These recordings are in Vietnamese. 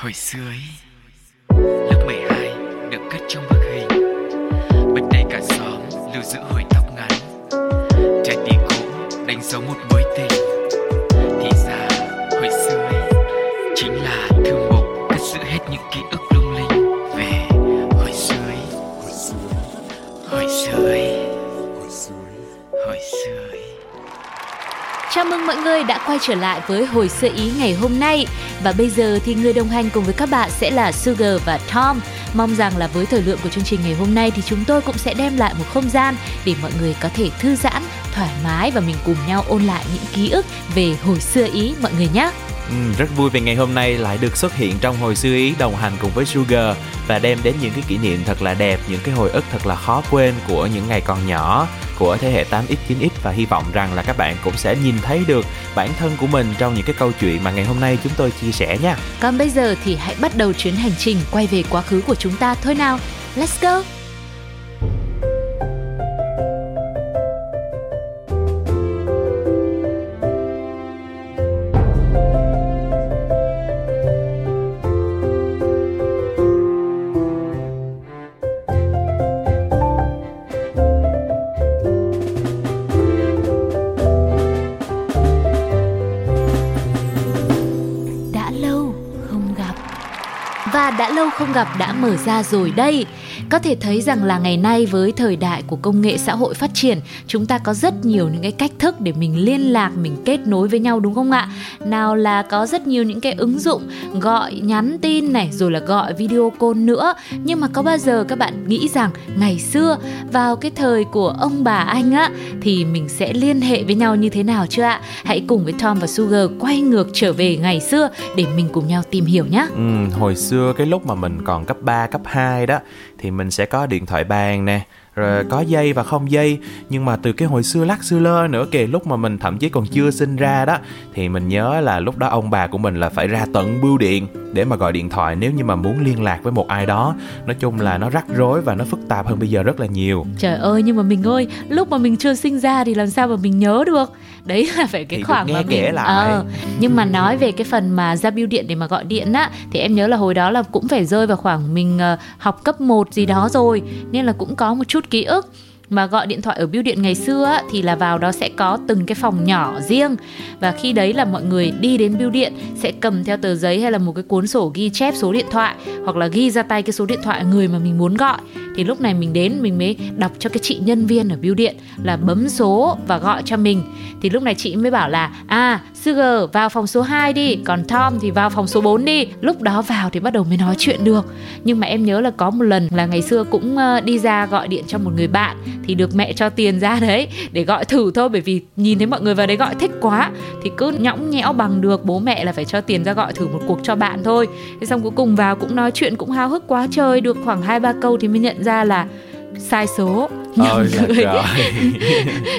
Hồi xưa ấy, Lớp 12 được cất trong bức hình. Bên đây cả xóm lưu giữ hồi tóc ngắn. Trái tim cũ đánh dấu một mối tình. Thì ra, hồi xưa ấy, Chính là thư mục cất giữ hết những ký ức lung linh Về hồi xưa ấy. Hồi xưa ấy, Hồi xưa ấy. Chào mừng mọi người đã quay trở lại với Hồi xưa ý ngày hôm nay. Và bây giờ thì người đồng hành cùng với các bạn sẽ là Sugar và Tom. Mong rằng là với thời lượng của chương trình ngày hôm nay thì chúng tôi cũng sẽ đem lại một không gian Để mọi người có thể thư giãn, thoải mái và mình cùng nhau ôn lại những ký ức về hồi xưa ý mọi người nhé. Ừ, rất vui vì ngày hôm nay lại được xuất hiện trong hồi xưa ý đồng hành cùng với Sugar và đem đến những cái kỷ niệm thật là đẹp, những cái hồi ức thật là khó quên của những ngày còn nhỏ của thế hệ 8X, 9X và hy vọng rằng là các bạn cũng sẽ nhìn thấy được bản thân của mình trong những cái câu chuyện mà ngày hôm nay chúng tôi chia sẻ nha. Còn bây giờ thì hãy bắt đầu chuyến hành trình quay về quá khứ của chúng ta thôi nào Let's go! Lâu không gặp đã mở ra rồi đây. Có thể thấy rằng là ngày nay với thời đại của công nghệ xã hội phát triển chúng ta có rất nhiều những cái cách thức để mình liên lạc mình kết nối với nhau đúng không ạ? Nào là có rất nhiều những cái ứng dụng gọi nhắn tin này rồi là gọi video call nữa. Nhưng mà có bao giờ các bạn nghĩ rằng ngày xưa vào cái thời của ông bà anh á thì mình sẽ liên hệ với nhau như thế nào chưa ạ? Hãy cùng với Tom và Sugar quay ngược trở về ngày xưa để mình cùng nhau tìm hiểu nhé Ừ, hồi xưa cái lúc mà mình còn cấp 3, cấp 2 đó thì mình sẽ có điện thoại bàn nè rồi có dây và không dây. Nhưng mà từ cái hồi xưa lắc xưa lơ nữa kìa lúc mà mình thậm chí còn chưa sinh ra đó thì mình nhớ là lúc đó ông bà của mình là phải ra tận bưu điện để mà gọi điện thoại nếu như mà muốn liên lạc với một ai đó. Nói chung là nó rắc rối và nó phức tạp hơn bây giờ rất là nhiều. Trời ơi nhưng mà mình ơi Lúc mà mình chưa sinh ra thì làm sao mà mình nhớ được? Đấy là phải cái Thì khoảng mà kể mình lại. Ờ, Nhưng mà nói về cái phần mà ra bưu điện để mà gọi điện á Thì em nhớ là hồi đó là cũng phải rơi vào khoảng mình ờ, học cấp 1 gì đó rồi. Nên là cũng có một chút ký ức mà gọi điện thoại ở bưu điện ngày xưa á, thì là vào đó sẽ có từng cái phòng nhỏ riêng. Và khi đấy là mọi người đi đến bưu điện sẽ cầm theo tờ giấy hay là một cái cuốn sổ ghi chép số điện thoại hoặc là ghi ra tay cái số điện thoại người mà mình muốn gọi. Thì lúc này mình đến mình mới đọc cho cái chị nhân viên ở bưu điện là bấm số và gọi cho mình. Thì lúc này chị mới bảo là à Sugar vào phòng số 2 đi còn Tom thì vào phòng số 4 đi. Lúc đó vào thì bắt đầu mới nói chuyện được. Nhưng mà em nhớ là có một lần là ngày xưa cũng ờ, đi ra gọi điện cho một người bạn thì được mẹ cho tiền ra đấy, để gọi thử thôi, bởi vì nhìn thấy mọi người vào đấy gọi thích quá, thì cứ nhõng nhẽo bằng được. Bố mẹ là phải cho tiền ra gọi thử một cuộc cho bạn thôi. Thế xong cuối cùng vào cũng nói chuyện cũng háo hức quá trời, được khoảng hai ba câu thì mới nhận ra là sai số nhầm ôi người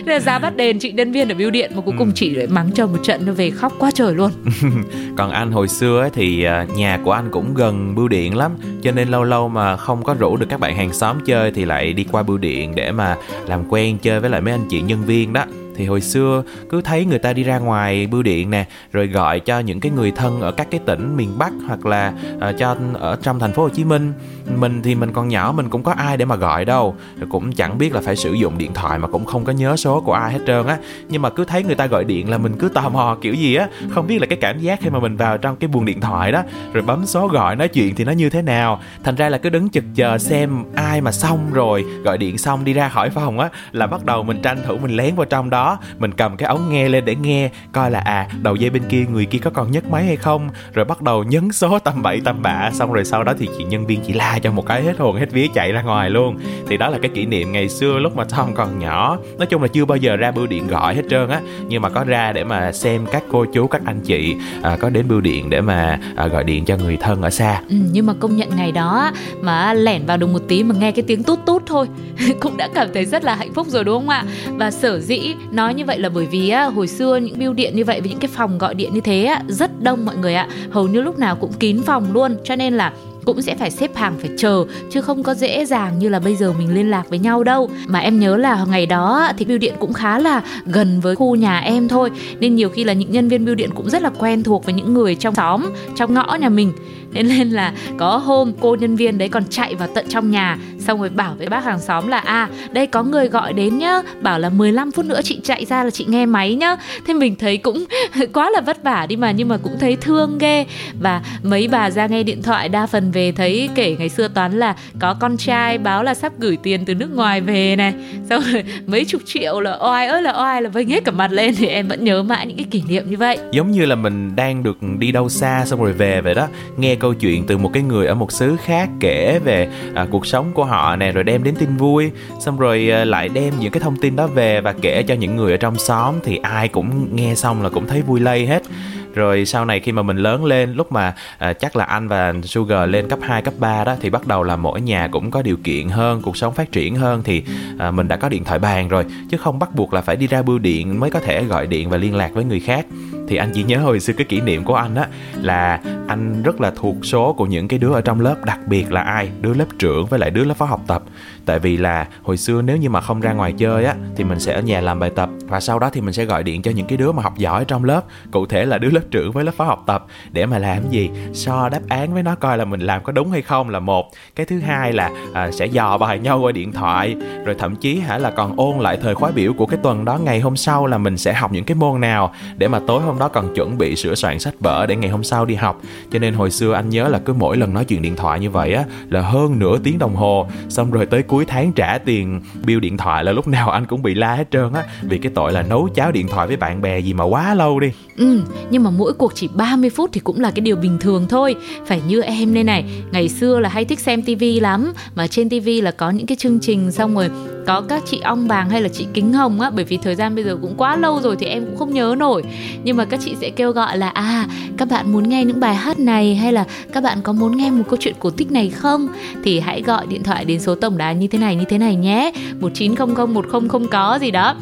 Thế là ra bắt đền chị nhân viên ở bưu điện mà cuối cùng chị lại mắng cho một trận nó về khóc quá trời luôn. Còn anh hồi xưa ấy thì à, nhà của anh cũng gần bưu điện lắm cho nên lâu lâu mà không có rủ được các bạn hàng xóm chơi thì lại đi qua bưu điện để mà làm quen chơi với lại mấy anh chị nhân viên đó thì hồi xưa cứ thấy người ta đi ra ngoài bưu điện nè rồi gọi cho những cái người thân ở các cái tỉnh miền Bắc hoặc là uh, cho ở trong thành phố Hồ Chí Minh. Mình thì mình còn nhỏ mình cũng có ai để mà gọi đâu rồi cũng chẳng biết là phải sử dụng điện thoại mà cũng không có nhớ số của ai hết trơn á. Nhưng mà cứ thấy người ta gọi điện là mình cứ tò mò kiểu gì á không biết là cái cảm giác khi mà mình vào trong cái buồng điện thoại đó rồi bấm số gọi nói chuyện thì nó như thế nào. Thành ra là cứ đứng chực chờ xem ai mà xong rồi gọi điện xong đi ra khỏi phòng á là bắt đầu mình tranh thủ mình lén vào trong đó mình cầm cái ống nghe lên để nghe coi là à đầu dây bên kia người kia có còn nhấc máy hay không. Rồi bắt đầu nhấn số tầm bậy tầm bạ xong rồi sau đó thì chị nhân viên chỉ la cho một cái hết hồn hết vía chạy ra ngoài luôn. Thì đó là cái kỷ niệm ngày xưa lúc mà Tom còn nhỏ. Nói chung là chưa bao giờ ra bưu điện gọi hết trơn á nhưng mà có ra để mà xem các cô chú các anh chị à, có đến bưu điện để mà à, gọi điện cho người thân ở xa. Ừ, nhưng mà công nhận ngày đó mà lẻn vào được một tí mà nghe cái tiếng tút tút thôi cũng đã cảm thấy rất là hạnh phúc rồi đúng không ạ? Và sở dĩ nói như vậy là bởi vì á, hồi xưa những bưu điện như vậy với những cái phòng gọi điện như thế á, rất đông mọi người ạ. Hầu như lúc nào cũng kín phòng luôn cho nên là cũng sẽ phải xếp hàng phải chờ chứ không có dễ dàng như là bây giờ mình liên lạc với nhau đâu. Mà em nhớ là ngày đó thì bưu điện cũng khá là gần với khu nhà em thôi nên nhiều khi là những nhân viên bưu điện cũng rất là quen thuộc với những người trong xóm trong ngõ nhà mình nên nên là có hôm cô nhân viên đấy còn chạy vào tận trong nhà, xong rồi bảo với bác hàng xóm là à đây có người gọi đến nhá, bảo là 15 phút nữa chị chạy ra là chị nghe máy nhá. Thế mình thấy cũng quá là vất vả đi mà, nhưng mà cũng thấy thương ghê. Và mấy bà ra nghe điện thoại đa phần về thấy kể ngày xưa toán là có con trai báo là sắp gửi tiền từ nước ngoài về này. Xong rồi mấy chục triệu là oai ơi là oai là vênh hết cả mặt lên, thì em vẫn nhớ mãi những cái kỷ niệm như vậy. Giống như là mình đang được đi đâu xa xong rồi về vậy đó. Nghe câu chuyện từ một cái người ở một xứ khác kể về à, cuộc sống của họ nè rồi đem đến tin vui. Xong rồi à, lại đem những cái thông tin đó về và kể cho những người ở trong xóm thì ai cũng nghe xong là cũng thấy vui lây hết. Rồi sau này khi mà mình lớn lên lúc mà à, chắc là anh và Sugar lên cấp 2, cấp 3 đó thì bắt đầu là mỗi nhà cũng có điều kiện hơn cuộc sống phát triển hơn thì à, mình đã có điện thoại bàn rồi chứ không bắt buộc là phải đi ra bưu điện mới có thể gọi điện và liên lạc với người khác thì anh chỉ nhớ hồi xưa cái kỷ niệm của anh á là anh rất là thuộc số của những cái đứa ở trong lớp đặc biệt là ai? Đứa lớp trưởng với lại đứa lớp phó học tập. Tại vì là hồi xưa nếu như mà không ra ngoài chơi á thì mình sẽ ở nhà làm bài tập và sau đó thì mình sẽ gọi điện cho những cái đứa mà học giỏi trong lớp cụ thể là đứa lớp trưởng với lớp phó học tập để mà làm gì? So đáp án với nó coi là mình làm có đúng hay không là một. Cái thứ hai là à, sẽ dò bài nhau qua điện thoại rồi thậm chí hả là còn ôn lại thời khóa biểu của cái tuần đó ngày hôm sau là mình sẽ học những cái môn nào để mà tối hôm đó còn chuẩn bị sửa soạn sách vở để ngày hôm sau đi học. Cho nên hồi xưa anh nhớ là cứ mỗi lần nói chuyện điện thoại như vậy á là hơn nửa tiếng đồng hồ. Xong rồi tới cuối tháng trả tiền bill điện thoại là lúc nào anh cũng bị la hết trơn á. Vì cái tội là nấu cháo điện thoại với bạn bè gì mà quá lâu đi. Ừ, nhưng mà mỗi cuộc chỉ 30 phút thì cũng là cái điều bình thường thôi. Phải như em đây này Ngày xưa là hay thích xem tivi lắm Mà trên tivi là có những cái chương trình Xong rồi có các chị ong vàng hay là chị kính hồng á, Bởi vì thời gian bây giờ cũng quá lâu rồi Thì em cũng không nhớ nổi. Nhưng mà các chị sẽ kêu gọi là À các bạn muốn nghe những bài hát này Hay là các bạn có muốn nghe một câu chuyện cổ tích này không? Thì hãy gọi điện thoại đến số tổng đài như thế này, như thế này nhé. 1900 10 không có gì đó.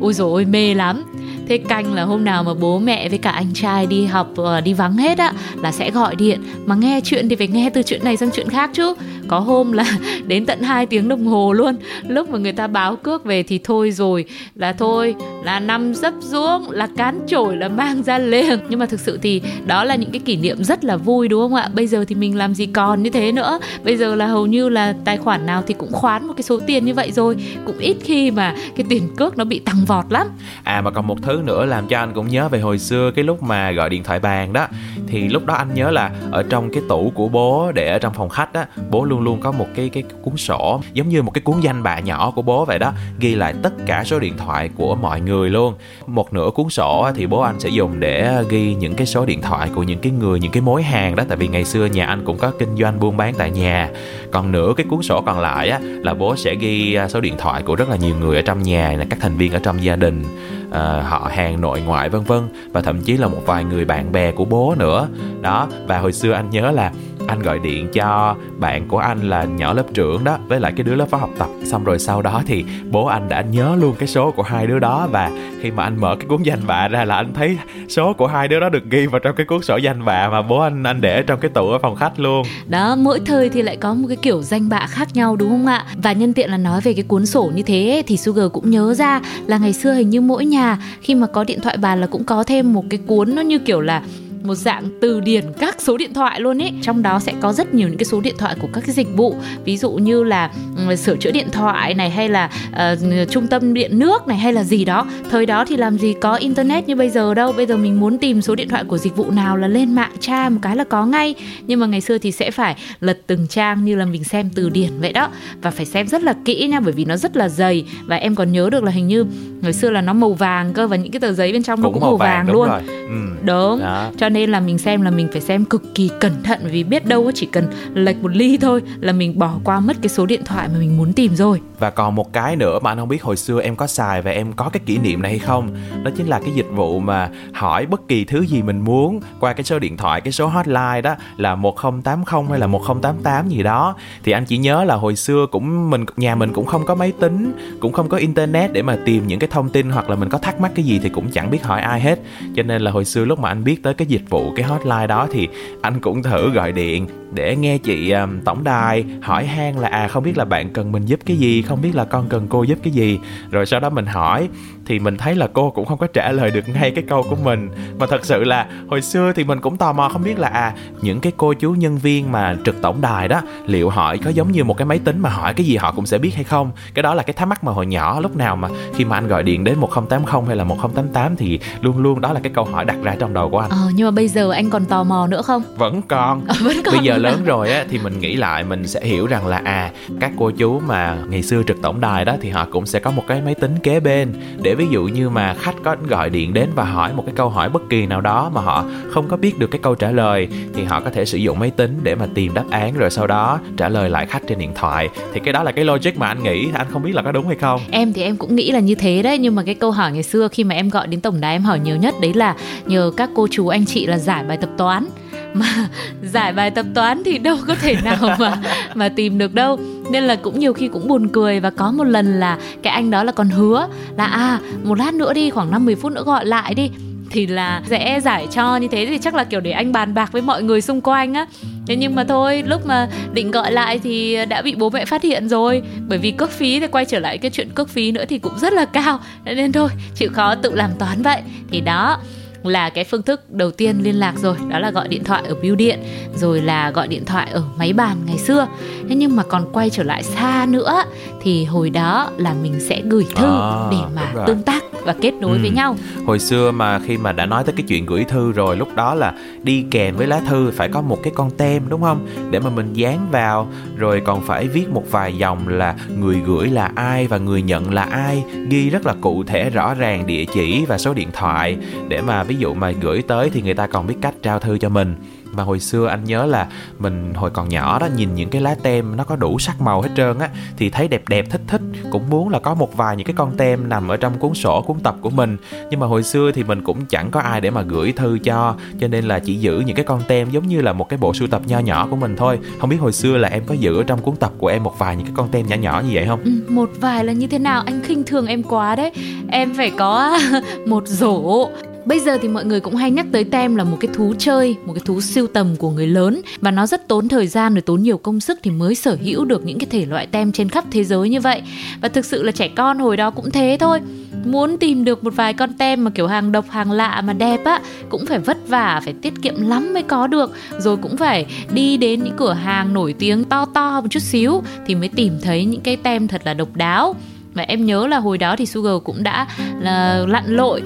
Ui dồi ôi, mê lắm thế canh là hôm nào mà bố mẹ với cả anh trai đi học ờ, đi vắng hết á, là sẽ gọi điện. Mà nghe chuyện thì phải nghe từ chuyện này sang chuyện khác chứ. Có hôm là đến tận 2 tiếng đồng hồ luôn. Lúc mà người ta báo cước về thì thôi rồi, là thôi, là nằm dấp xuống, là cán chổi, là mang ra liền. Nhưng mà thực sự thì đó là những cái kỷ niệm rất là vui, đúng không ạ? Bây giờ thì mình làm gì còn như thế nữa. Bây giờ là hầu như là tài khoản nào thì cũng khoán một cái số tiền như vậy rồi. Cũng ít khi mà cái tiền cước nó bị tăng vọt lắm. À mà còn một thứ nữa, làm cho anh cũng nhớ về hồi xưa cái lúc mà gọi điện thoại bàn đó. Thì lúc đó anh nhớ là ở trong cái tủ của bố để ở trong phòng khách á, bố luôn luôn có một cái cái cuốn sổ, giống như một cái cuốn danh bạ nhỏ của bố vậy đó, ghi lại tất cả số điện thoại của mọi người luôn. Một nửa cuốn sổ thì bố anh sẽ dùng để ờ, ghi những cái số điện thoại của những cái người, những cái mối hàng đó. Tại vì ngày xưa nhà anh cũng có kinh doanh buôn bán tại nhà. Còn nửa cái cuốn sổ còn lại á, là bố sẽ ghi ờ, số điện thoại của rất là nhiều người ở trong nhà là các thành viên ở trong gia đình à, họ hàng nội ngoại vân vân. Và thậm chí là một vài người bạn bè của bố nữa. Đó và hồi xưa anh nhớ là anh gọi điện cho bạn của anh là nhỏ lớp trưởng đó với lại cái đứa lớp phó học tập. Xong rồi sau đó thì bố anh đã nhớ luôn cái số của hai đứa đó. Và khi mà anh mở cái cuốn danh bạ ra là anh thấy số của hai đứa đó được ghi vào trong cái cuốn sổ danh bạ mà bố anh anh để trong cái tủ ở phòng khách luôn. Đó mỗi thời thì lại có một cái kiểu danh bạ khác nhau đúng không ạ? Và nhân tiện là nói về cái cuốn sổ như thế thì Sugar cũng nhớ ra là ngày xưa hình như mỗi nhà khi mà có điện thoại bàn là cũng có thêm một cái cuốn nó như kiểu là một dạng từ điển các số điện thoại luôn ấy trong đó sẽ có rất nhiều những cái số điện thoại của các cái dịch vụ. Ví dụ như là um, sửa chữa điện thoại này hay là uh, trung tâm điện nước này hay là gì đó. Thời đó thì làm gì có internet như bây giờ đâu. Bây giờ mình muốn tìm số điện thoại của dịch vụ nào là lên mạng tra một cái là có ngay. Nhưng mà ngày xưa thì sẽ phải lật từng trang như là mình xem từ điển vậy đó. Và phải xem rất là kỹ nha bởi vì nó rất là dày. Và em còn nhớ được là hình như ngày xưa là nó màu vàng cơ và những cái tờ giấy bên trong cũng nó cũng màu, màu vàng, vàng luôn. rồi. Ừ. đúng. Đó. cho nên là mình xem là mình phải xem cực kỳ cẩn thận, vì biết đâu chỉ cần lệch một ly thôi là mình bỏ qua mất cái số điện thoại mà mình muốn tìm rồi. Và còn một cái nữa mà anh không biết hồi xưa em có xài và em có cái kỷ niệm này hay không? Đó chính là cái dịch vụ mà hỏi bất kỳ thứ gì mình muốn qua cái số điện thoại, cái số hotline đó là 1080 hay là 1088 gì đó. Thì anh chỉ nhớ là hồi xưa cũng mình, nhà mình cũng không có máy tính, cũng không có internet để mà tìm những cái thông tin hoặc là mình có thắc mắc cái gì thì cũng chẳng biết hỏi ai hết. Cho nên là hồi xưa lúc mà anh biết tới cái dịch vụ cái hotline đó thì anh cũng thử gọi điện để nghe chị um, tổng đài hỏi han là à không biết là bạn cần mình giúp cái gì không biết là con cần cô giúp cái gì. Rồi sau đó mình hỏi thì mình thấy là cô cũng không có trả lời được ngay cái câu của mình. Mà thật sự là hồi xưa thì mình cũng tò mò không biết là à những cái cô chú nhân viên mà trực tổng đài đó liệu hỏi có giống như một cái máy tính mà hỏi cái gì họ cũng sẽ biết hay không? Cái đó là cái thắc mắc mà hồi nhỏ lúc nào mà khi mà anh gọi điện đến 1080 hay là 1088 thì luôn luôn đó là cái câu hỏi đặt ra trong đầu của anh. Ờ nhưng mà bây giờ anh còn tò mò nữa không? Vẫn còn. Ờ, vẫn còn. bây giờ lớn rồi á, thì mình nghĩ lại mình sẽ hiểu rằng là à các cô chú mà ngày xưa trực tổng đài đó thì họ cũng sẽ có một cái máy tính kế bên để ví dụ như mà khách có gọi điện đến và hỏi một cái câu hỏi bất kỳ nào đó mà họ không có biết được cái câu trả lời thì họ có thể sử dụng máy tính để mà tìm đáp án rồi sau đó trả lời lại khách trên điện thoại. Thì cái đó là cái logic mà anh nghĩ, anh không biết là có đúng hay không? Em thì em cũng nghĩ là như thế đấy, nhưng mà cái câu hỏi ngày xưa khi mà em gọi đến tổng đài em hỏi nhiều nhất đấy là nhờ các cô chú anh chị là giải bài tập toán mà giải bài tập toán thì đâu có thể nào mà mà tìm được đâu. Nên là cũng nhiều khi cũng buồn cười và có một lần là cái anh đó là còn hứa là à một lát nữa đi, khoảng 50 phút nữa gọi lại đi. Thì là sẽ giải cho như thế thì chắc là kiểu để anh bàn bạc với mọi người xung quanh á. Thế nhưng mà thôi, lúc mà định gọi lại thì đã bị bố mẹ phát hiện rồi. Bởi vì cước phí thì quay trở lại cái chuyện cước phí nữa thì cũng rất là cao. Nên thôi, chịu khó tự làm toán vậy. Thì đó là cái phương thức đầu tiên liên lạc rồi đó là gọi điện thoại ở bưu điện rồi là gọi điện thoại ở máy bàn ngày xưa. Thế nhưng mà còn quay trở lại xa nữa thì hồi đó là mình sẽ gửi thư à, để mà tương tác và kết nối ừ. với nhau. Hồi xưa mà khi mà đã nói tới cái chuyện gửi thư rồi lúc đó là đi kèm với lá thư phải có một cái con tem đúng không? Để mà mình dán vào. Rồi còn phải viết một vài dòng là người gửi là ai và người nhận là ai ghi rất là cụ thể rõ ràng địa chỉ và số điện thoại để mà ví dụ mà gửi tới thì người ta còn biết cách trao thư cho mình. Và hồi xưa anh nhớ là mình hồi còn nhỏ đó nhìn những cái lá tem nó có đủ sắc màu hết trơn á thì thấy đẹp đẹp thích thích cũng muốn là có một vài những cái con tem nằm ở trong cuốn sổ cuốn tập của mình. Nhưng mà hồi xưa thì mình cũng chẳng có ai để mà gửi thư cho cho nên là chỉ giữ những cái con tem giống như là một cái bộ sưu tập nho nhỏ của mình thôi. Không biết hồi xưa là em có giữ ở trong cuốn tập của em một vài những cái con tem nhỏ nhỏ như vậy không? Ừ, một vài là như thế nào? Anh khinh thường em quá đấy. Em phải có một rổ. Bây giờ thì mọi người cũng hay nhắc tới tem là một cái thú chơi, một cái thú siêu tầm của người lớn và nó rất tốn thời gian rồi tốn nhiều công sức thì mới sở hữu được những cái thể loại tem trên khắp thế giới như vậy. Và thực sự là trẻ con hồi đó cũng thế thôi. Muốn tìm được một vài con tem mà kiểu hàng độc, hàng lạ mà đẹp á cũng phải vất vả, phải tiết kiệm lắm mới có được. Rồi cũng phải đi đến những cửa hàng nổi tiếng to to một chút xíu thì mới tìm thấy những cái tem thật là độc đáo và em nhớ là hồi đó thì Sugar cũng đã là lặn lội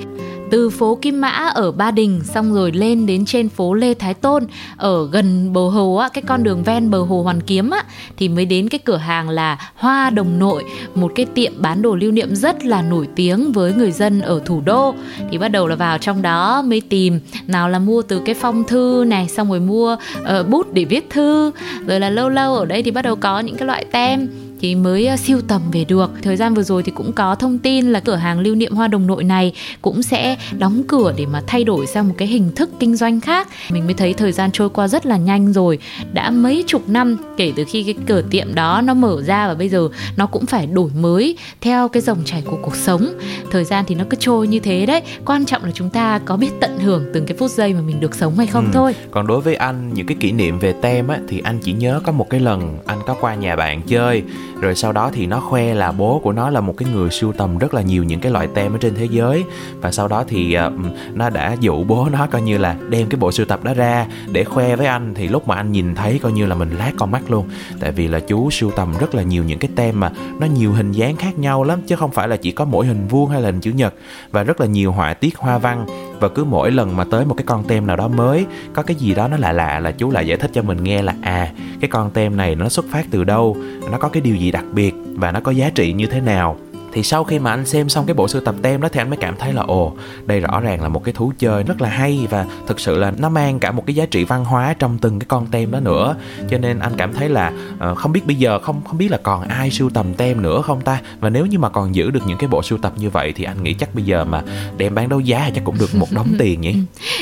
từ phố Kim Mã ở Ba Đình xong rồi lên đến trên phố Lê Thái Tôn ở gần bờ hồ á cái con đường ven bờ hồ Hoàn Kiếm á thì mới đến cái cửa hàng là Hoa Đồng Nội một cái tiệm bán đồ lưu niệm rất là nổi tiếng với người dân ở thủ đô. Thì bắt đầu là vào trong đó mới tìm nào là mua từ cái phong thư này xong rồi mua uh, bút để viết thư rồi là lâu lâu ở đây thì bắt đầu có những cái loại tem thì mới ờ, siêu tầm về được. Thời gian vừa rồi thì cũng có thông tin là cửa hàng lưu niệm hoa đồng nội này cũng sẽ đóng cửa để mà thay đổi sang một cái hình thức kinh doanh khác. Mình mới thấy thời gian trôi qua rất là nhanh rồi đã mấy chục năm kể từ khi cái cửa tiệm đó nó mở ra và bây giờ nó cũng phải đổi mới theo cái dòng chảy của cuộc sống. Thời gian thì nó cứ trôi như thế đấy. Quan trọng là chúng ta có biết tận hưởng từng cái phút giây mà mình được sống hay không ừ. thôi. Còn đối với anh những cái kỷ niệm về tem á thì anh chỉ nhớ có một cái lần anh có qua nhà bạn chơi rồi sau đó thì nó khoe là bố của nó là một cái người sưu tầm rất là nhiều những cái loại tem ở trên thế giới. Và sau đó thì uh, nó đã dụ bố nó coi như là đem cái bộ sưu tập đó ra để khoe với anh. Thì lúc mà anh nhìn thấy coi như là mình lát con mắt luôn. Tại vì là chú sưu tầm rất là nhiều những cái tem mà nó nhiều hình dáng khác nhau lắm chứ không phải là chỉ có mỗi hình vuông hay là hình chữ nhật. Và rất là nhiều họa tiết hoa văn và cứ mỗi lần mà tới một cái con tem nào đó mới, có cái gì đó nó lạ lạ là chú lại giải thích cho mình nghe là à cái con tem này nó xuất phát từ đâu, nó có cái điều gì đặc biệt và nó có giá trị như thế nào thì sau khi mà anh xem xong cái bộ sưu tập tem đó thì anh mới cảm thấy là ồ đây rõ ràng là một cái thú chơi rất là hay và thực sự là nó mang cả một cái giá trị văn hóa trong từng cái con tem đó nữa. Cho nên anh cảm thấy là uh, không biết bây giờ không không biết là còn ai sưu tầm tem nữa không ta? Và nếu như mà còn giữ được những cái bộ sưu tập như vậy thì anh nghĩ chắc bây giờ mà đem bán đấu giá chắc cũng được một đống tiền nhỉ?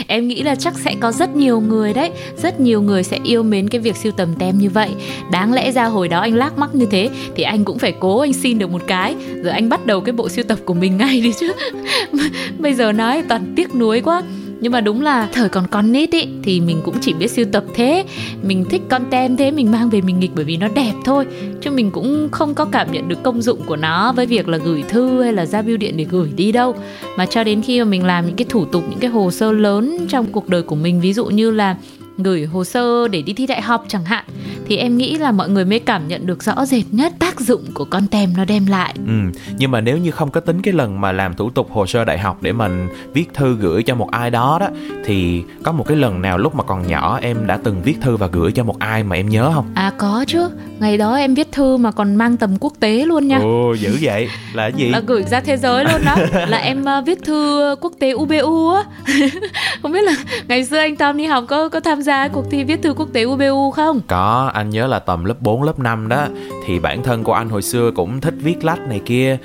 Em nghĩ là chắc sẽ có rất nhiều người đấy rất nhiều người sẽ yêu mến cái việc sưu tầm tem như vậy. Đáng lẽ ra hồi đó anh lác mắc như thế thì anh cũng phải cố anh xin được một cái. Rồi anh bắt đầu cái bộ sưu tập của mình ngay đi chứ. Bây giờ nói toàn tiếc nuối quá. Nhưng mà đúng là thời còn con nít ý, thì mình cũng chỉ biết sưu tập thế. Mình thích content thế, mình mang về mình nghịch bởi vì nó đẹp thôi. Chứ mình cũng không có cảm nhận được công dụng của nó với việc là gửi thư hay là ra bưu điện để gửi đi đâu. Mà cho đến khi mà mình làm những cái thủ tục, những cái hồ sơ lớn trong cuộc đời của mình, ví dụ như là gửi hồ sơ để đi thi đại học chẳng hạn thì em nghĩ là mọi người mới cảm nhận được rõ rệt nhất tác dụng của con tem nó đem lại. Ừ, nhưng mà nếu như không có tính cái lần mà làm thủ tục hồ sơ đại học để mình viết thư gửi cho một ai đó đó thì có một cái lần nào lúc mà còn nhỏ em đã từng viết thư và gửi cho một ai mà em nhớ không? À có chứ, ngày đó em viết thư mà còn mang tầm quốc tế luôn nha. Ồ, dữ vậy. Là gì? Là gửi ra thế giới luôn đó. là em uh, viết thư quốc tế UBU á. không biết là ngày xưa anh Tom đi học có có tham gia cuộc thi viết thư quốc tế UBU không? Có, anh nhớ là tầm lớp 4, lớp 5 đó thì bản thân của anh hồi xưa cũng thích viết lách này kia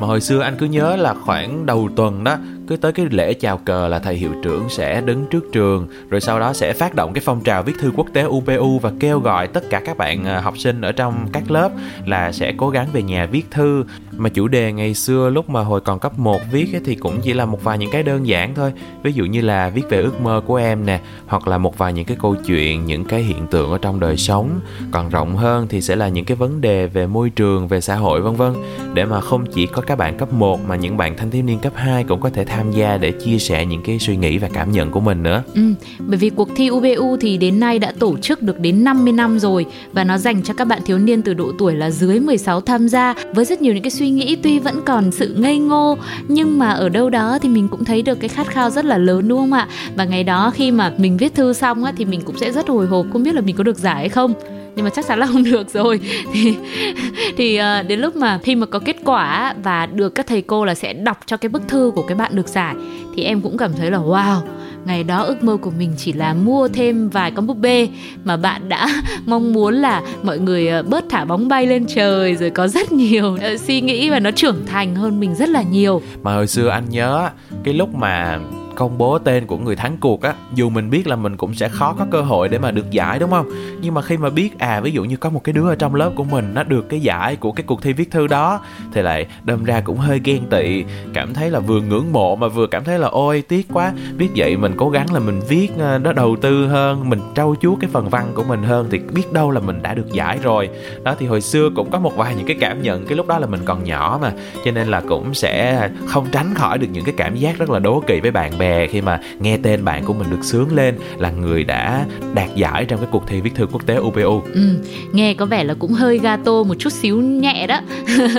mà hồi xưa anh cứ nhớ là khoảng đầu tuần đó cứ tới cái lễ chào cờ là thầy hiệu trưởng sẽ đứng trước trường rồi sau đó sẽ phát động cái phong trào viết thư quốc tế UPU và kêu gọi tất cả các bạn à, học sinh ở trong các lớp là sẽ cố gắng về nhà viết thư. Mà chủ đề ngày xưa lúc mà hồi còn cấp 1 viết ấy, thì cũng chỉ là một vài những cái đơn giản thôi. Ví dụ như là viết về ước mơ của em nè hoặc là một vài những cái câu chuyện những cái hiện tượng ở trong đời sống. Còn rộng hơn thì sẽ là những cái vấn đề về môi trường về xã hội vân vân. Để mà không chỉ có các bạn cấp 1 mà những bạn thanh thiếu niên cấp 2 cũng có thể tham tham gia để chia sẻ những cái suy nghĩ và cảm nhận của mình nữa. Ừ, bởi vì cuộc thi UBU thì đến nay đã tổ chức được đến 50 năm rồi và nó dành cho các bạn thiếu niên từ độ tuổi là dưới 16 tham gia với rất nhiều những cái suy nghĩ tuy vẫn còn sự ngây ngô nhưng mà ở đâu đó thì mình cũng thấy được cái khát khao rất là lớn đúng không ạ? Và ngày đó khi mà mình viết thư xong á thì mình cũng sẽ rất hồi hộp không biết là mình có được giải hay không nhưng mà chắc chắn là không được rồi. Thì thì uh, đến lúc mà khi mà có kết quả và được các thầy cô là sẽ đọc cho cái bức thư của cái bạn được giải thì em cũng cảm thấy là wow ngày đó ước mơ của mình chỉ là mua thêm vài con búp bê mà bạn đã mong muốn là mọi người ờ, bớt thả bóng bay lên trời rồi có rất nhiều ờ, suy nghĩ và nó trưởng thành hơn mình rất là nhiều. Mà hồi xưa anh nhớ cái lúc mà công bố tên của người thắng cuộc á, dù mình biết là mình cũng sẽ khó có cơ hội để mà được giải, đúng không? Nhưng mà khi mà biết à ví dụ như có một cái đứa ở trong lớp của mình nó được cái giải của cái cuộc thi viết thư đó, thì lại đâm ra cũng hơi ghen tị, cảm thấy là vừa ngưỡng mộ mà vừa cảm thấy là, ôi, tiếc quá, biết vậy mình cố gắng là mình viết ờ, nó đầu tư hơn, mình trau chuốt cái phần văn của mình hơn thì biết đâu là mình đã được giải rồi. Đó, thì hồi xưa cũng có một vài những cái cảm nhận, cái lúc đó là mình còn nhỏ mà, cho nên là cũng sẽ không tránh khỏi được những cái cảm giác rất là đố kỵ với bạn bè khi mà nghe tên bạn của mình được sướng lên là người đã đạt giải trong cái cuộc thi viết thư quốc tế UPU. Ừ, nghe có vẻ là cũng hơi gato một chút xíu nhẹ đó.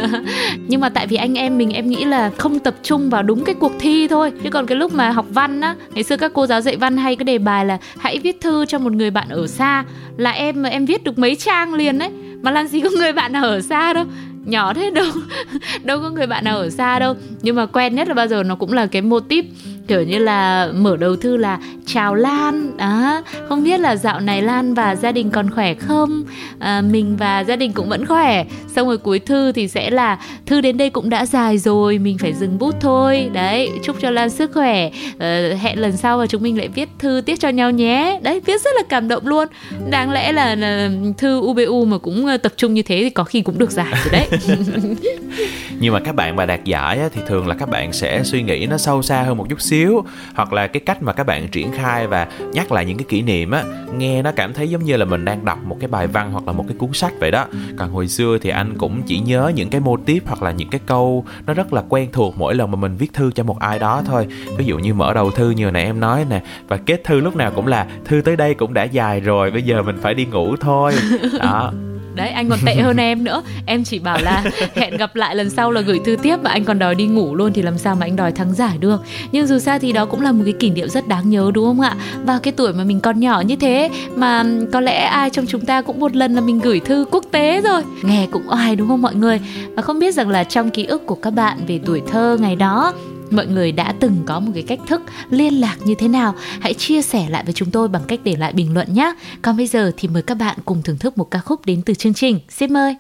Nhưng mà tại vì anh em mình em nghĩ là không tập trung vào đúng cái cuộc thi thôi. Chứ còn cái lúc mà học văn á, ngày xưa các cô giáo dạy văn hay cái đề bài là hãy viết thư cho một người bạn ở xa là em em viết được mấy trang liền đấy mà làm gì có người bạn nào ở xa đâu nhỏ thế đâu đâu có người bạn nào ở xa đâu nhưng mà quen nhất là bao giờ nó cũng là cái mô típ kiểu như là mở đầu thư là chào Lan. Á không biết là dạo này Lan và gia đình còn khỏe không? À, mình và gia đình cũng vẫn khỏe. Xong rồi cuối thư thì sẽ là thư đến đây cũng đã dài rồi mình phải dừng bút thôi. Đấy chúc cho Lan sức khỏe. À, hẹn lần sau và chúng mình lại viết thư tiếp cho nhau nhé. Đấy viết rất là cảm động luôn. Đáng lẽ là, là ừ, thư UBU mà cũng ờ, tập trung như thế thì có khi cũng được giải rồi đấy. nhưng mà các bạn mà đạt giải thì thường là các bạn sẽ suy nghĩ nó sâu xa hơn một chút xíu. Hoặc là cái cách mà các bạn triển khai và nhắc lại những cái kỷ niệm á nghe nó cảm thấy giống như là mình đang đọc một cái bài văn hoặc là một cái cuốn sách vậy đó. Còn hồi xưa thì anh cũng chỉ nhớ những cái mô típ hoặc là những cái câu nó rất là quen thuộc mỗi lần mà mình viết thư cho một ai đó thôi. Ví dụ như mở đầu thư như nãy em nói nè và kết thư lúc nào cũng là thư tới đây cũng đã dài rồi bây giờ mình phải đi ngủ thôi. Đó đấy anh còn tệ hơn em nữa. Em chỉ bảo là hẹn gặp lại lần sau là gửi thư tiếp và anh còn đòi đi ngủ luôn thì làm sao mà anh đòi thắng giải được. Nhưng dù sao thì đó cũng là một cái kỷ niệm rất đáng nhớ đúng không ạ? Và cái tuổi mà mình còn nhỏ như thế mà có lẽ ai trong chúng ta cũng một lần là mình gửi thư quốc tế rồi. Nghe cũng oai đúng không mọi người? Và không biết rằng là trong ký ức của các bạn về tuổi thơ ngày đó mọi người đã từng có một cái cách thức liên lạc như thế nào? Hãy chia sẻ lại với chúng tôi bằng cách để lại bình luận nhé. Còn bây giờ thì mời các bạn cùng thưởng thức một ca khúc đến từ chương trình. Xin mời.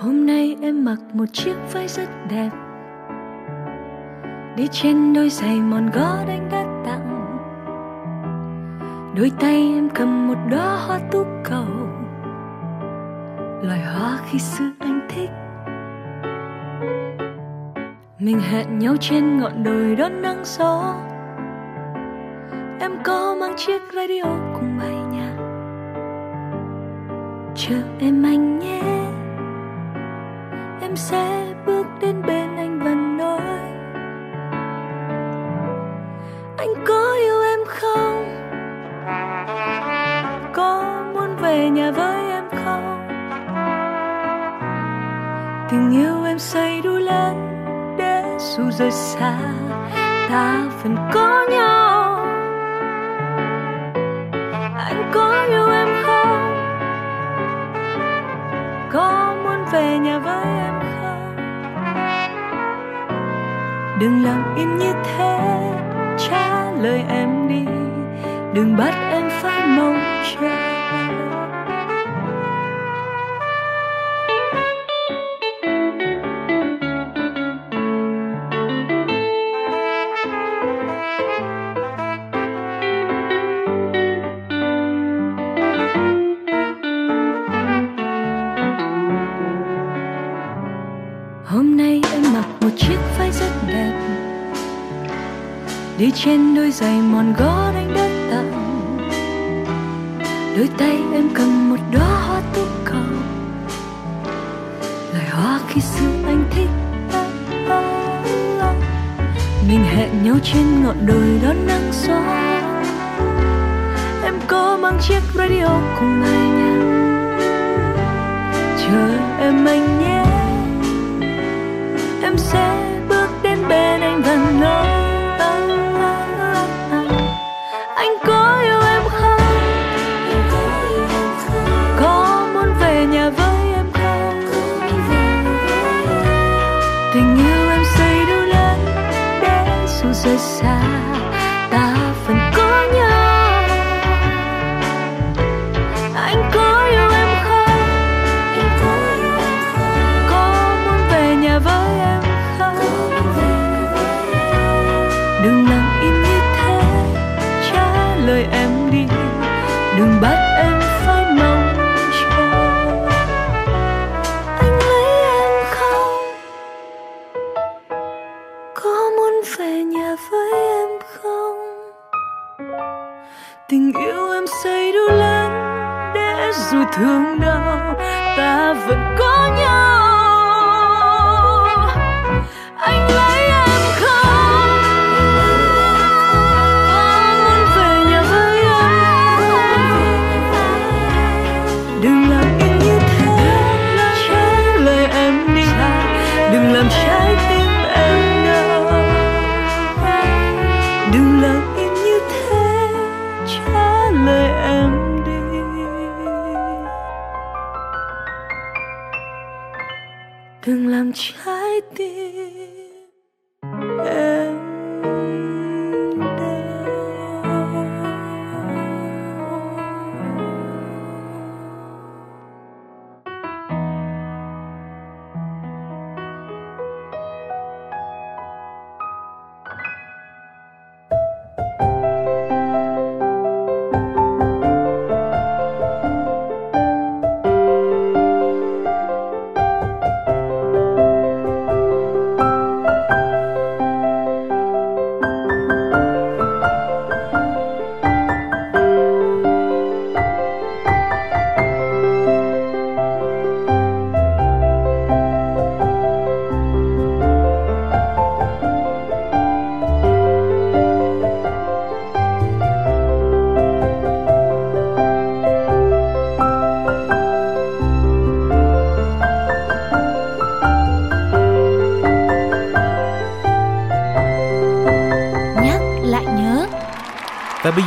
Hôm nay em mặc một chiếc váy rất đẹp. Đi trên đôi giày mòn gót anh đã tặng. Đôi tay em cầm một đóa hoa tú cầu loài hoa khi xưa anh thích. Mình hẹn nhau trên ngọn đồi đón nắng gió. Em có mang chiếc radio cùng bài nhạc. Chờ em anh nhé. Em sẽ bước đến bên anh và tình yêu em xây đủ lớn để dù rời xa, ta vẫn có nhau. Anh có yêu em không? Có muốn về nhà với em không? Đừng lặng im như thế, trả lời em đi. Đừng bắt em phải mong chờ một chiếc váy rất đẹp. Đi trên đôi giày mòn gót anh đã tặng. Đôi tay em cầm một đóa hoa tú cầu loài hoa khi xưa anh thích. Mình hẹn nhau trên ngọn đồi đón nắng gió. Em có mang chiếc radio cùng bài nhạc chờ em anh nhé em sẽ bước đến bên anh và nói thương đau ta vẫn có nhau.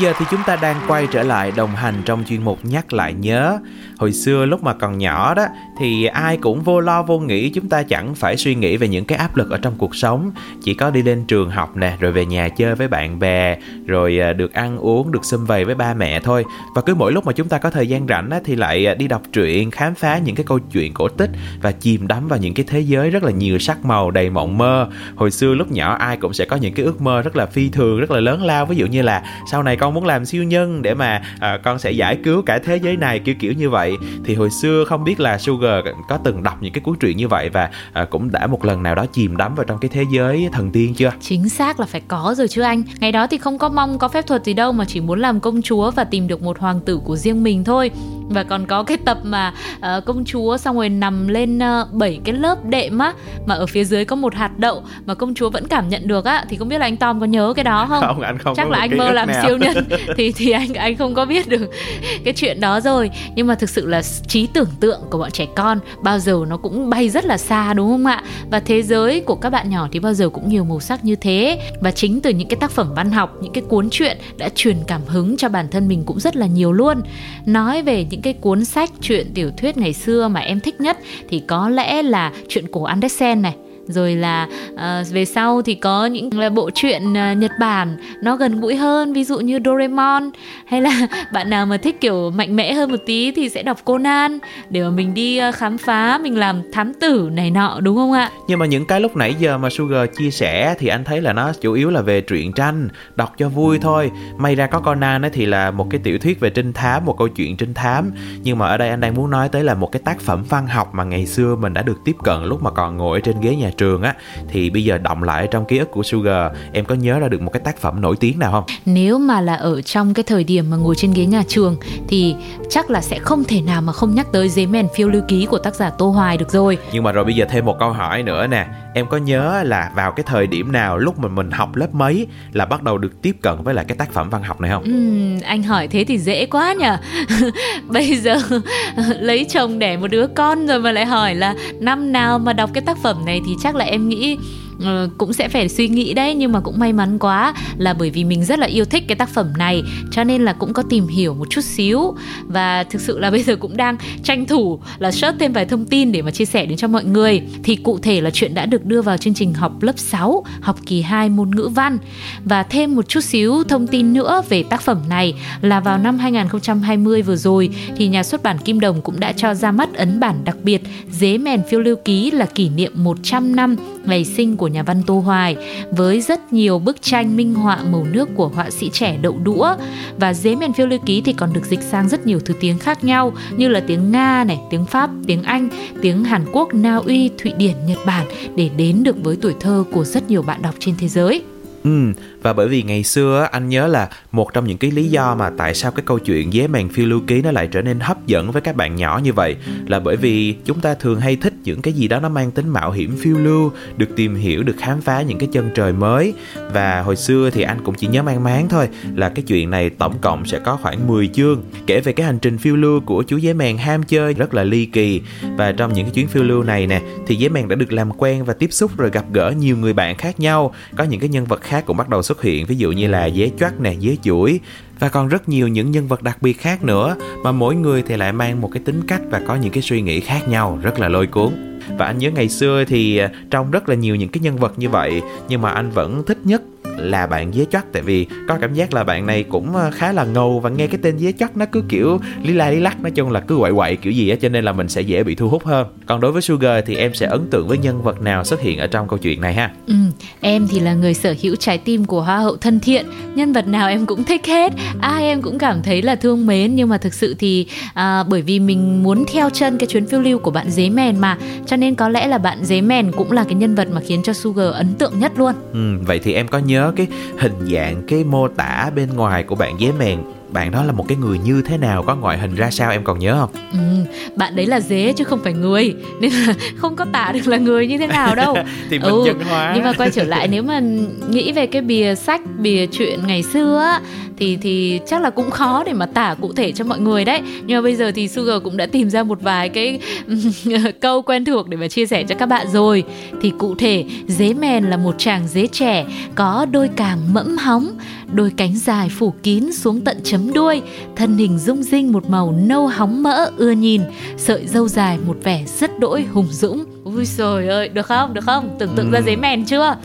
Giờ thì chúng ta đang quay trở lại đồng hành trong chuyên mục nhắc lại nhớ. Hồi xưa lúc mà còn nhỏ đó thì ai cũng vô lo vô nghĩ chúng ta chẳng phải suy nghĩ về những cái áp lực ở trong cuộc sống, chỉ có đi lên trường học nè, rồi về nhà chơi với bạn bè, rồi à, được ăn uống, được xâm vầy với ba mẹ thôi. Và cứ mỗi lúc mà chúng ta có thời gian rảnh á, thì lại à, đi đọc truyện, khám phá những cái câu chuyện cổ tích và chìm đắm vào những cái thế giới rất là nhiều sắc màu đầy mộng mơ. Hồi xưa lúc nhỏ ai cũng sẽ có những cái ước mơ rất là phi thường, rất là lớn lao, ví dụ như là sau này con muốn làm siêu nhân để mà à, con sẽ giải cứu cả thế giới này kiểu kiểu như vậy. Thì hồi xưa không biết là Sugar có từng đọc những cái cuốn truyện như vậy và à, cũng đã một lần nào đó chìm đắm vào trong cái thế giới thần tiên chưa? Chính xác là phải có rồi chứ anh. Ngày đó thì không có mong có phép thuật gì đâu mà chỉ muốn làm công chúa và tìm được một hoàng tử của riêng mình thôi và còn có cái tập mà uh, công chúa xong rồi nằm lên uh, 7 cái lớp đệm á mà ở phía dưới có một hạt đậu mà công chúa vẫn cảm nhận được á thì không biết là anh Tom có nhớ cái đó không? Không, anh không Chắc là anh mơ làm nào. siêu nhân thì thì anh anh không có biết được cái chuyện đó rồi. Nhưng mà thực sự là trí tưởng tượng của bọn trẻ con bao giờ nó cũng bay rất là xa đúng không ạ? Và thế giới của các bạn nhỏ thì bao giờ cũng nhiều màu sắc như thế và chính từ những cái tác phẩm văn học, những cái cuốn truyện đã truyền cảm hứng cho bản thân mình cũng rất là nhiều luôn. Nói về những những cái cuốn sách truyện tiểu thuyết ngày xưa mà em thích nhất thì có lẽ là chuyện cổ Andersen này rồi là uh, về sau thì có những là bộ truyện uh, Nhật Bản nó gần gũi hơn ví dụ như Doraemon. Hay là bạn nào mà thích kiểu mạnh mẽ hơn một tí thì sẽ đọc Conan để mà mình đi uh, khám phá mình làm thám tử này nọ đúng không ạ? Nhưng mà những cái lúc nãy giờ mà Sugar chia sẻ thì anh thấy là nó chủ yếu là về truyện tranh đọc cho vui thôi. May ra có Conan ấy thì là một cái tiểu thuyết về trinh thám một câu chuyện trinh thám. Nhưng mà ở đây anh đang muốn nói tới là một cái tác phẩm văn học mà ngày xưa mình đã được tiếp cận lúc mà còn ngồi ở trên ghế nhà trường á thì bây giờ động lại trong ký ức của Sugar em có nhớ ra được một cái tác phẩm nổi tiếng nào không? Nếu mà là ở trong cái thời điểm mà ngồi trên ghế nhà trường thì chắc là sẽ không thể nào mà không nhắc tới giấy mèn phiêu lưu ký của tác giả Tô Hoài được rồi. Nhưng mà rồi bây giờ thêm một câu hỏi nữa nè em có nhớ là vào cái thời điểm nào lúc mà mình học lớp mấy là bắt đầu được tiếp cận với lại cái tác phẩm văn học này không? Uhm, anh hỏi thế thì dễ quá nhở bây giờ lấy chồng đẻ một đứa con rồi mà lại hỏi là năm nào mà đọc cái tác phẩm này thì chắc là em nghĩ Uh, cũng sẽ phải suy nghĩ đấy nhưng mà cũng may mắn quá là bởi vì mình rất là yêu thích cái tác phẩm này cho nên là cũng có tìm hiểu một chút xíu. Và thực sự là bây giờ cũng đang tranh thủ là search thêm vài thông tin để mà chia sẻ đến cho mọi người. Thì cụ thể là chuyện đã được đưa vào chương trình học lớp 6 học kỳ 2 môn ngữ văn. Và thêm một chút xíu thông tin nữa về tác phẩm này là vào năm 2020 vừa rồi thì nhà xuất bản Kim Đồng cũng đã cho ra mắt ấn bản đặc biệt Dế mèn phiêu lưu ký là kỷ niệm 100 năm ngày sinh của nhà văn Tô Hoài với rất nhiều bức tranh minh họa màu nước của họa sĩ trẻ đậu đũa và Dế miền phiêu lưu ký thì còn được dịch sang rất nhiều thứ tiếng khác nhau như là tiếng Nga này, tiếng Pháp, tiếng Anh, tiếng Hàn Quốc, Na Uy, Thụy Điển, Nhật Bản để đến được với tuổi thơ của rất nhiều bạn đọc trên thế giới. Ừ, và bởi vì ngày xưa anh nhớ là một trong những cái lý do mà tại sao cái câu chuyện dế màn phiêu lưu ký nó lại trở nên hấp dẫn với các bạn nhỏ như vậy là bởi vì chúng ta thường hay thích những cái gì đó nó mang tính mạo hiểm phiêu lưu, được tìm hiểu, được khám phá những cái chân trời mới. Và hồi xưa thì anh cũng chỉ nhớ mang máng thôi là cái chuyện này tổng cộng sẽ có khoảng 10 chương kể về cái hành trình phiêu lưu của chú giấy mèn ham chơi rất là ly kỳ. Và trong những cái chuyến phiêu lưu này nè thì giấy mèn đã được làm quen và tiếp xúc rồi gặp gỡ nhiều người bạn khác nhau có những cái nhân vật khác cũng bắt đầu xuất hiện. Ví dụ như là dế choắt nè dế chuỗi. Và còn rất nhiều những nhân vật đặc biệt khác nữa mà mỗi người thì lại mang một cái tính cách và có những cái suy nghĩ khác nhau rất là lôi cuốn. Và anh nhớ ngày xưa thì trong rất là nhiều những cái nhân vật như vậy nhưng mà anh vẫn thích nhất là bạn dế choắt tại vì có cảm giác là bạn này cũng khá là ngầu và nghe cái tên dế choắt nó cứ kiểu lý la lý lắc nói chung là cứ quậy quậy kiểu gì á cho nên là mình sẽ dễ bị thu hút hơn. Còn đối với Sugar thì em sẽ ấn tượng với nhân vật nào xuất hiện ở trong câu chuyện này ha? Ừ, em thì là người sở hữu trái tim của hoa hậu thân thiện. Nhân vật nào em cũng thích hết. Ai em cũng cảm thấy là thương mến nhưng mà thực sự thì à, bởi vì mình muốn theo chân cái chuyến phiêu lưu của bạn dế mèn mà cho nên có lẽ là bạn dế mèn cũng là cái nhân vật mà khiến cho Sugar ấn tượng nhất luôn. Ừ, vậy thì em có nhớ cái hình dạng cái mô tả bên ngoài của bạn dế mèn bạn đó là một cái người như thế nào? Có ngoại hình ra sao em còn nhớ không? Ừ, bạn đấy là dế chứ không phải người. Nên là không có tả được là người như thế nào đâu. Thì mình ừ, chân hóa. nhưng mà quay trở lại nếu mà nghĩ về cái bìa sách bìa chuyện ngày xưa á thì thì chắc là cũng khó để mà tả cụ thể cho mọi người đấy. Nhưng mà bây giờ thì Sugar cũng đã tìm ra một vài cái câu quen thuộc để mà chia sẻ cho các bạn rồi. Thì cụ thể dế mèn là một chàng dế trẻ có đôi càng mẫm hóng đôi cánh dài phủ kín xuống tận chấm đuôi, thân hình rung rinh một màu nâu hóng mỡ, ưa nhìn, sợi dâu dài một vẻ rất đỗi hùng dũng. Ui trời ơi, được không? Được không? Tưởng tượng ừ. ra giấy mèn chưa?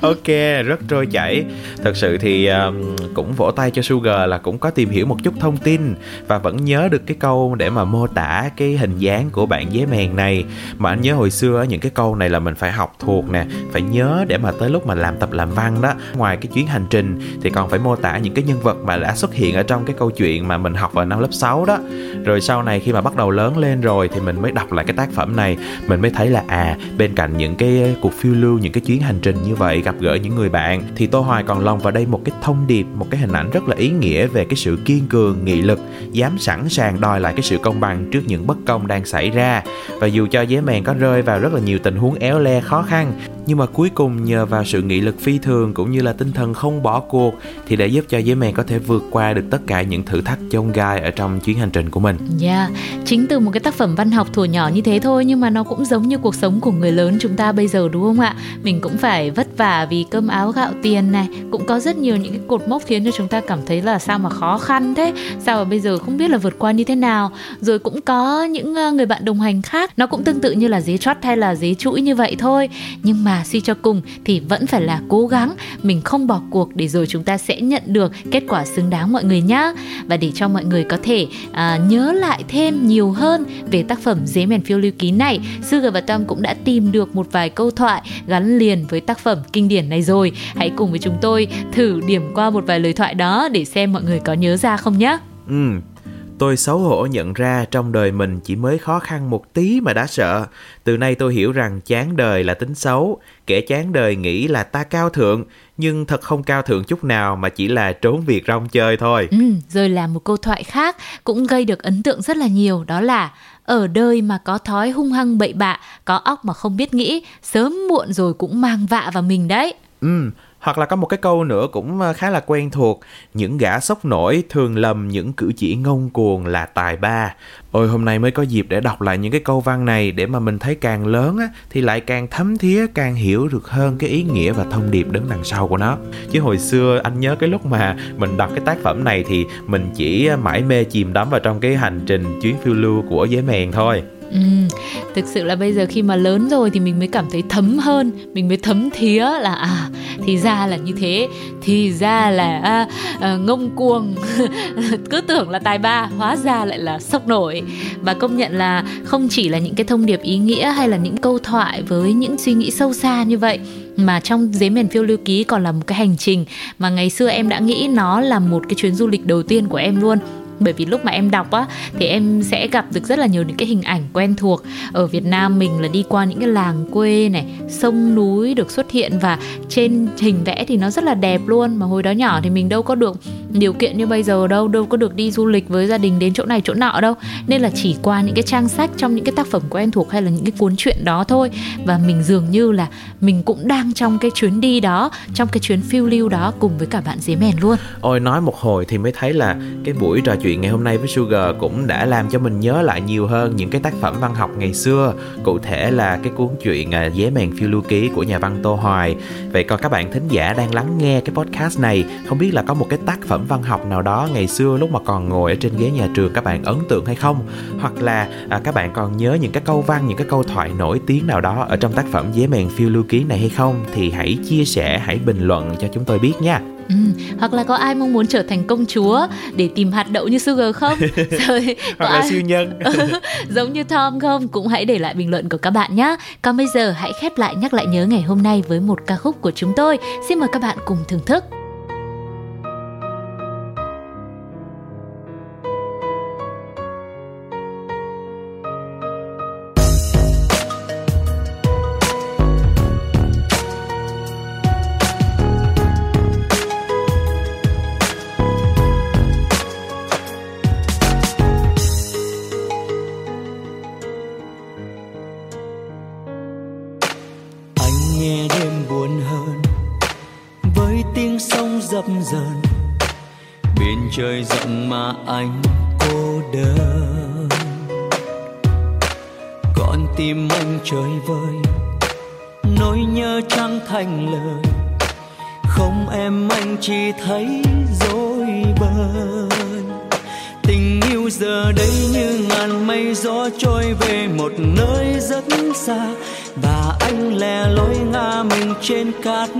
ok, rất trôi chảy. Thật sự thì um, cũng vỗ tay cho Sugar là cũng có tìm hiểu một chút thông tin và vẫn nhớ được cái câu để mà mô tả cái hình dáng của bạn giấy mèn này. Mà anh nhớ hồi xưa những cái câu này là mình phải học thuộc nè, phải nhớ để mà tới lúc mà làm tập làm văn đó. Ngoài cái chuyến hành trình thì còn phải mô tả những cái nhân vật mà đã xuất hiện ở trong cái câu chuyện mà mình học vào năm lớp 6 đó. Rồi sau này khi mà bắt đầu lớn lên rồi thì mình mới đọc lại cái tác phẩm này mình mới thấy là à bên cạnh những cái cuộc phiêu lưu, những cái chuyến hành trình như vậy, gặp gỡ những người bạn, thì tô hoài còn lồng vào đây một cái thông điệp, một cái hình ảnh rất là ý nghĩa về cái sự kiên cường, nghị lực, dám sẵn sàng đòi lại cái sự công bằng trước những bất công đang xảy ra. Và dù cho giấy mèn có rơi vào rất là nhiều tình huống éo le khó khăn nhưng mà cuối cùng nhờ vào sự nghị lực phi thường cũng như là tinh thần không bỏ cuộc thì đã giúp cho giấy mèn có thể vượt qua được tất cả những thử thách chông gai ở trong chuyến hành trình của mình. Dạ, yeah. chính từ một cái tác phẩm văn học thuở nhỏ như thế thôi nhưng mà nó cũng giống như cuộc sống của người lớn chúng ta bây giờ đúng không ạ? Mình cũng phải vất vả vì cơm áo gạo tiền này, cũng có rất nhiều những cái cột mốc khiến cho chúng ta cảm thấy là sao mà khó khăn thế, sao mà bây giờ không biết là vượt qua như thế nào. Rồi cũng có những ờ, người bạn đồng hành khác, nó cũng tương tự như là dế trót hay là dế chuỗi như vậy thôi. Nhưng mà suy cho cùng thì vẫn phải là cố gắng, mình không bỏ cuộc để rồi chúng ta sẽ nhận được kết quả xứng đáng mọi người nhé. Và để cho mọi người có thể à, nhớ lại thêm nhiều hơn về tác phẩm Dế mèn phiêu lưu ký này, Sugar và Tom cũng đã tìm được một vài câu thoại gắn liền với tác phẩm kinh điển này rồi. Hãy cùng với chúng tôi thử điểm qua một vài lời thoại đó để xem mọi người có nhớ ra không nhé. Ừ, Tôi xấu hổ nhận ra trong đời mình chỉ mới khó khăn một tí mà đã sợ. Từ nay tôi hiểu rằng chán đời là tính xấu. Kẻ chán đời nghĩ là ta cao thượng, nhưng thật không cao thượng chút nào mà chỉ là trốn việc rong chơi thôi. Ừ, rồi là một câu thoại khác cũng gây được ấn tượng rất là nhiều đó là ở đời mà có thói hung hăng bậy bạ, có óc mà không biết nghĩ, sớm muộn rồi cũng mang vạ vào mình đấy. Ừ, hoặc là có một cái câu nữa cũng ờ, khá là quen thuộc. Những gã sốc nổi thường lầm những cử chỉ ngông cuồng là tài ba. Ôi hôm nay mới có dịp để đọc lại những cái câu văn này để mà mình thấy càng lớn á, thì lại càng thấm thía càng hiểu được hơn cái ý nghĩa và thông điệp đứng đằng sau của nó. Chứ hồi xưa anh nhớ cái lúc mà mình đọc cái tác phẩm này thì mình chỉ ờ, mãi mê chìm đắm vào trong cái hành trình chuyến phiêu lưu của giấy mèn thôi. Ừ, thực sự là bây giờ khi mà lớn rồi thì mình mới cảm thấy thấm hơn mình mới thấm thía là à thì ra là như thế thì ra là à, à, ngông cuồng. Cứ tưởng là tài ba hóa ra lại là sốc nổi. Và công nhận là không chỉ là những cái thông điệp ý nghĩa hay là những câu thoại với những suy nghĩ sâu xa như vậy mà trong giấy mền phiêu lưu ký còn là một cái hành trình mà ngày xưa em đã nghĩ nó là một cái chuyến du lịch đầu tiên của em luôn bởi vì lúc mà em đọc á, thì em sẽ gặp được rất là nhiều những cái hình ảnh quen thuộc. Ở Việt Nam mình là đi qua những cái làng quê này, sông núi được xuất hiện và trên hình vẽ thì nó rất là đẹp luôn. Mà hồi đó nhỏ thì mình đâu có được điều kiện như bây giờ đâu đâu có được đi du lịch với gia đình đến chỗ này chỗ nọ đâu. Nên là chỉ qua những cái trang sách trong những cái tác phẩm quen thuộc hay là những cái cuốn truyện đó thôi. Và mình dường như là mình cũng đang trong cái chuyến đi đó, trong cái chuyến phiêu lưu đó cùng với cả bạn dế mèn luôn. Ôi, nói một hồi thì mới thấy là cái buổi trò chuyện chuyện ngày hôm nay với Sugar cũng đã làm cho mình nhớ lại nhiều hơn những cái tác phẩm văn học ngày xưa cụ thể là cái cuốn truyện à, Dế mèn phiêu lưu ký của nhà văn Tô Hoài. Vậy còn các bạn thính giả đang lắng nghe cái podcast này không biết là có một cái tác phẩm văn học nào đó ngày xưa lúc mà còn ngồi ở trên ghế nhà trường các bạn ấn tượng hay không? Hoặc là à, các bạn còn nhớ những cái câu văn những cái câu thoại nổi tiếng nào đó ở trong tác phẩm Dế mèn phiêu lưu ký này hay không? Thì hãy chia sẻ hãy bình luận cho chúng tôi biết nha. Ừ, hoặc là có ai mong muốn trở thành công chúa để tìm hạt đậu như Sugar không? Rồi, hoặc là ai... siêu nhân giống như Tom không? Cũng hãy để lại bình luận của các bạn nhé. Còn bây giờ hãy khép lại nhắc lại nhớ ngày hôm nay với một ca khúc của chúng tôi. Xin mời các bạn cùng thưởng thức. Không em, anh chỉ thấy dối bời. Tình yêu giờ đây như ngàn mây gió trôi về một nơi rất xa. Và anh lẻ loi ngả mình trên cát,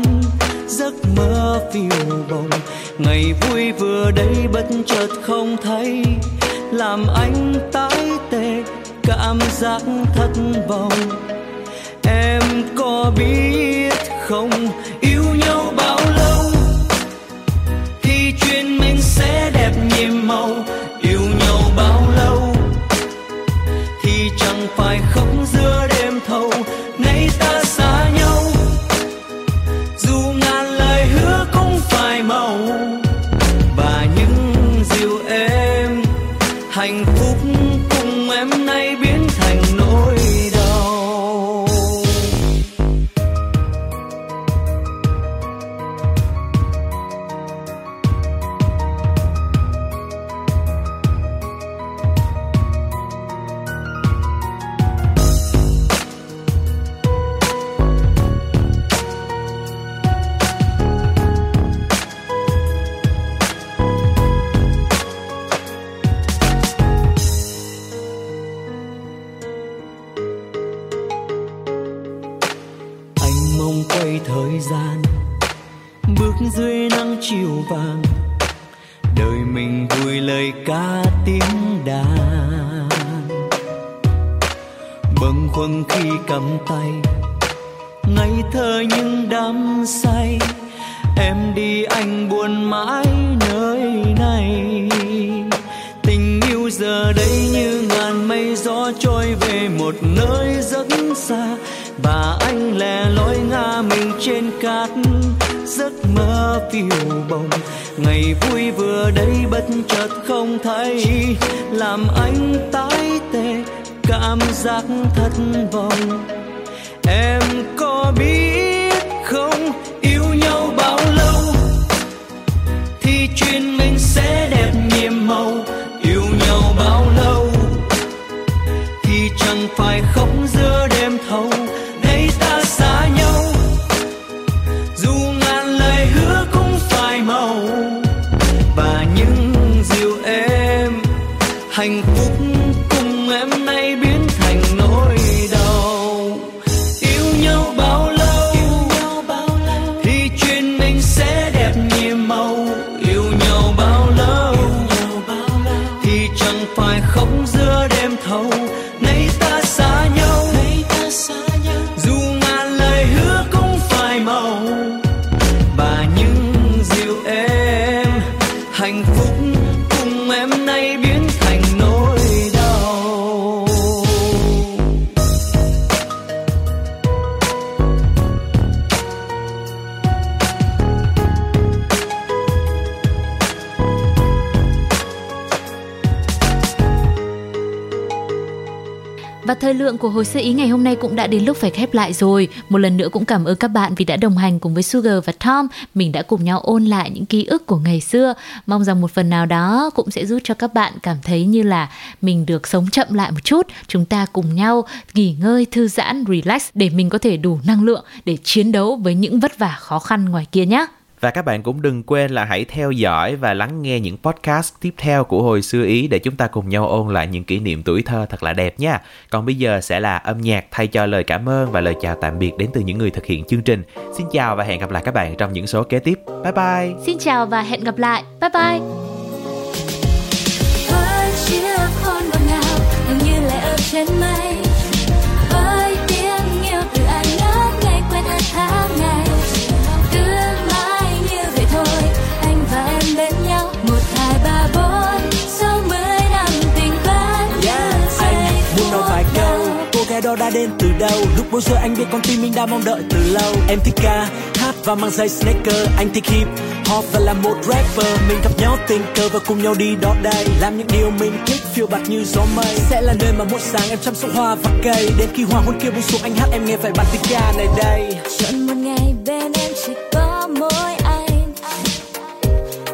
giấc mơ phiêu bồng. Ngày vui vừa đây bất chợt không thấy, làm anh tái tê cảm giác thất vọng. Em có biết không yêu nhau bao lâu. Thì chuyện mình sẽ đẹp nhiệm màu, yêu nhau bao lâu. Thì chẳng phải khóc giữa phúc cùng em nay biết lượng của hồi sơ ý ngày hôm nay cũng đã đến lúc phải khép lại rồi. Một lần nữa cũng cảm ơn các bạn vì đã đồng hành cùng với Sugar và Tom. Mình đã cùng nhau ôn lại những ký ức của ngày xưa. Mong rằng một phần nào đó cũng sẽ giúp cho các bạn cảm thấy như là mình được sống chậm lại một chút. Chúng ta cùng nhau nghỉ ngơi, thư giãn, relax để mình có thể đủ năng lượng để chiến đấu với những vất vả khó khăn ngoài kia nhé. Và các bạn cũng đừng quên là hãy theo dõi và lắng nghe những podcast tiếp theo của Hồi xưa Ý để chúng ta cùng nhau ôn lại những kỷ niệm tuổi thơ thật là đẹp nha. Còn bây giờ sẽ là âm nhạc thay cho lời cảm ơn và lời chào tạm biệt đến từ những người thực hiện chương trình. Xin chào và hẹn gặp lại các bạn trong những số kế tiếp. Bye bye! Xin chào và hẹn gặp lại. Bye bye! như lại ở trên mây đó đã đến từ đâu? Lúc bấy giờ anh biết con tim mình đã mong đợi từ lâu. Em thích ca, hát và mang giày sneaker anh thích hip hop và là một rapper. Mình gặp nhau tình cờ và cùng nhau đi đó đây. Làm những điều mình thích, phiêu bạt như gió mây. Sẽ là nơi mà mỗi sáng em chăm sóc hoa và cây. Đến khi hoàng hôn kia buông xuống, anh hát em nghe phải bản tình ca này đây. Chọn một ngày bên em chỉ có mỗi anh.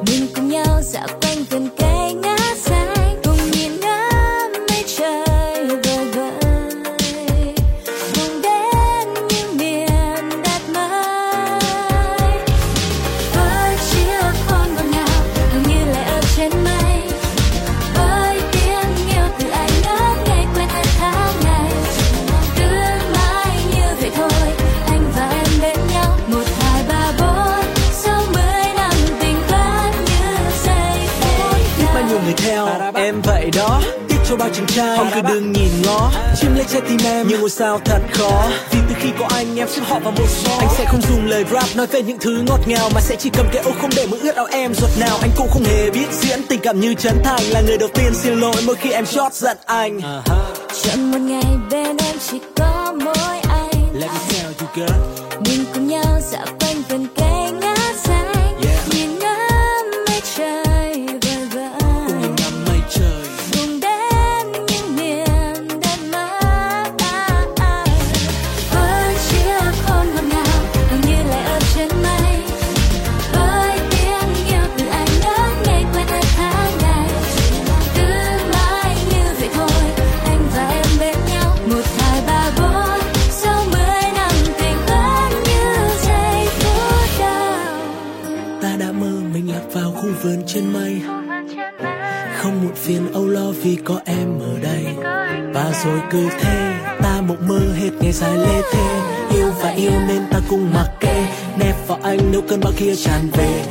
Mình cùng nhau dạo cho bao chàng trai. Họ cứ đừng nhìn ngó Chiếm lấy trái tim em. Như ngôi sao thật khó Vì từ khi có anh em xếp họ vào một số. Anh sẽ không dùng lời rap nói về những thứ ngọt ngào Mà sẽ chỉ cầm cái ô không để mưa ướt áo em giọt nào. Anh cũng không hề biết diễn tình cảm như Trấn Thành Là người đầu tiên xin lỗi mỗi khi em chót giận anh. Chọn một ngày bên em chỉ có mỗi anh. Let me tell you girl. Mình cùng nhau dạo Không phiền âu lo vì có em ở đây. Và rồi cứ thế, Ta mộng mơ hết ngày dài lê thế Yêu và yêu nên ta cùng mặc kệ. Nép vào anh nếu cơn bão kia tràn về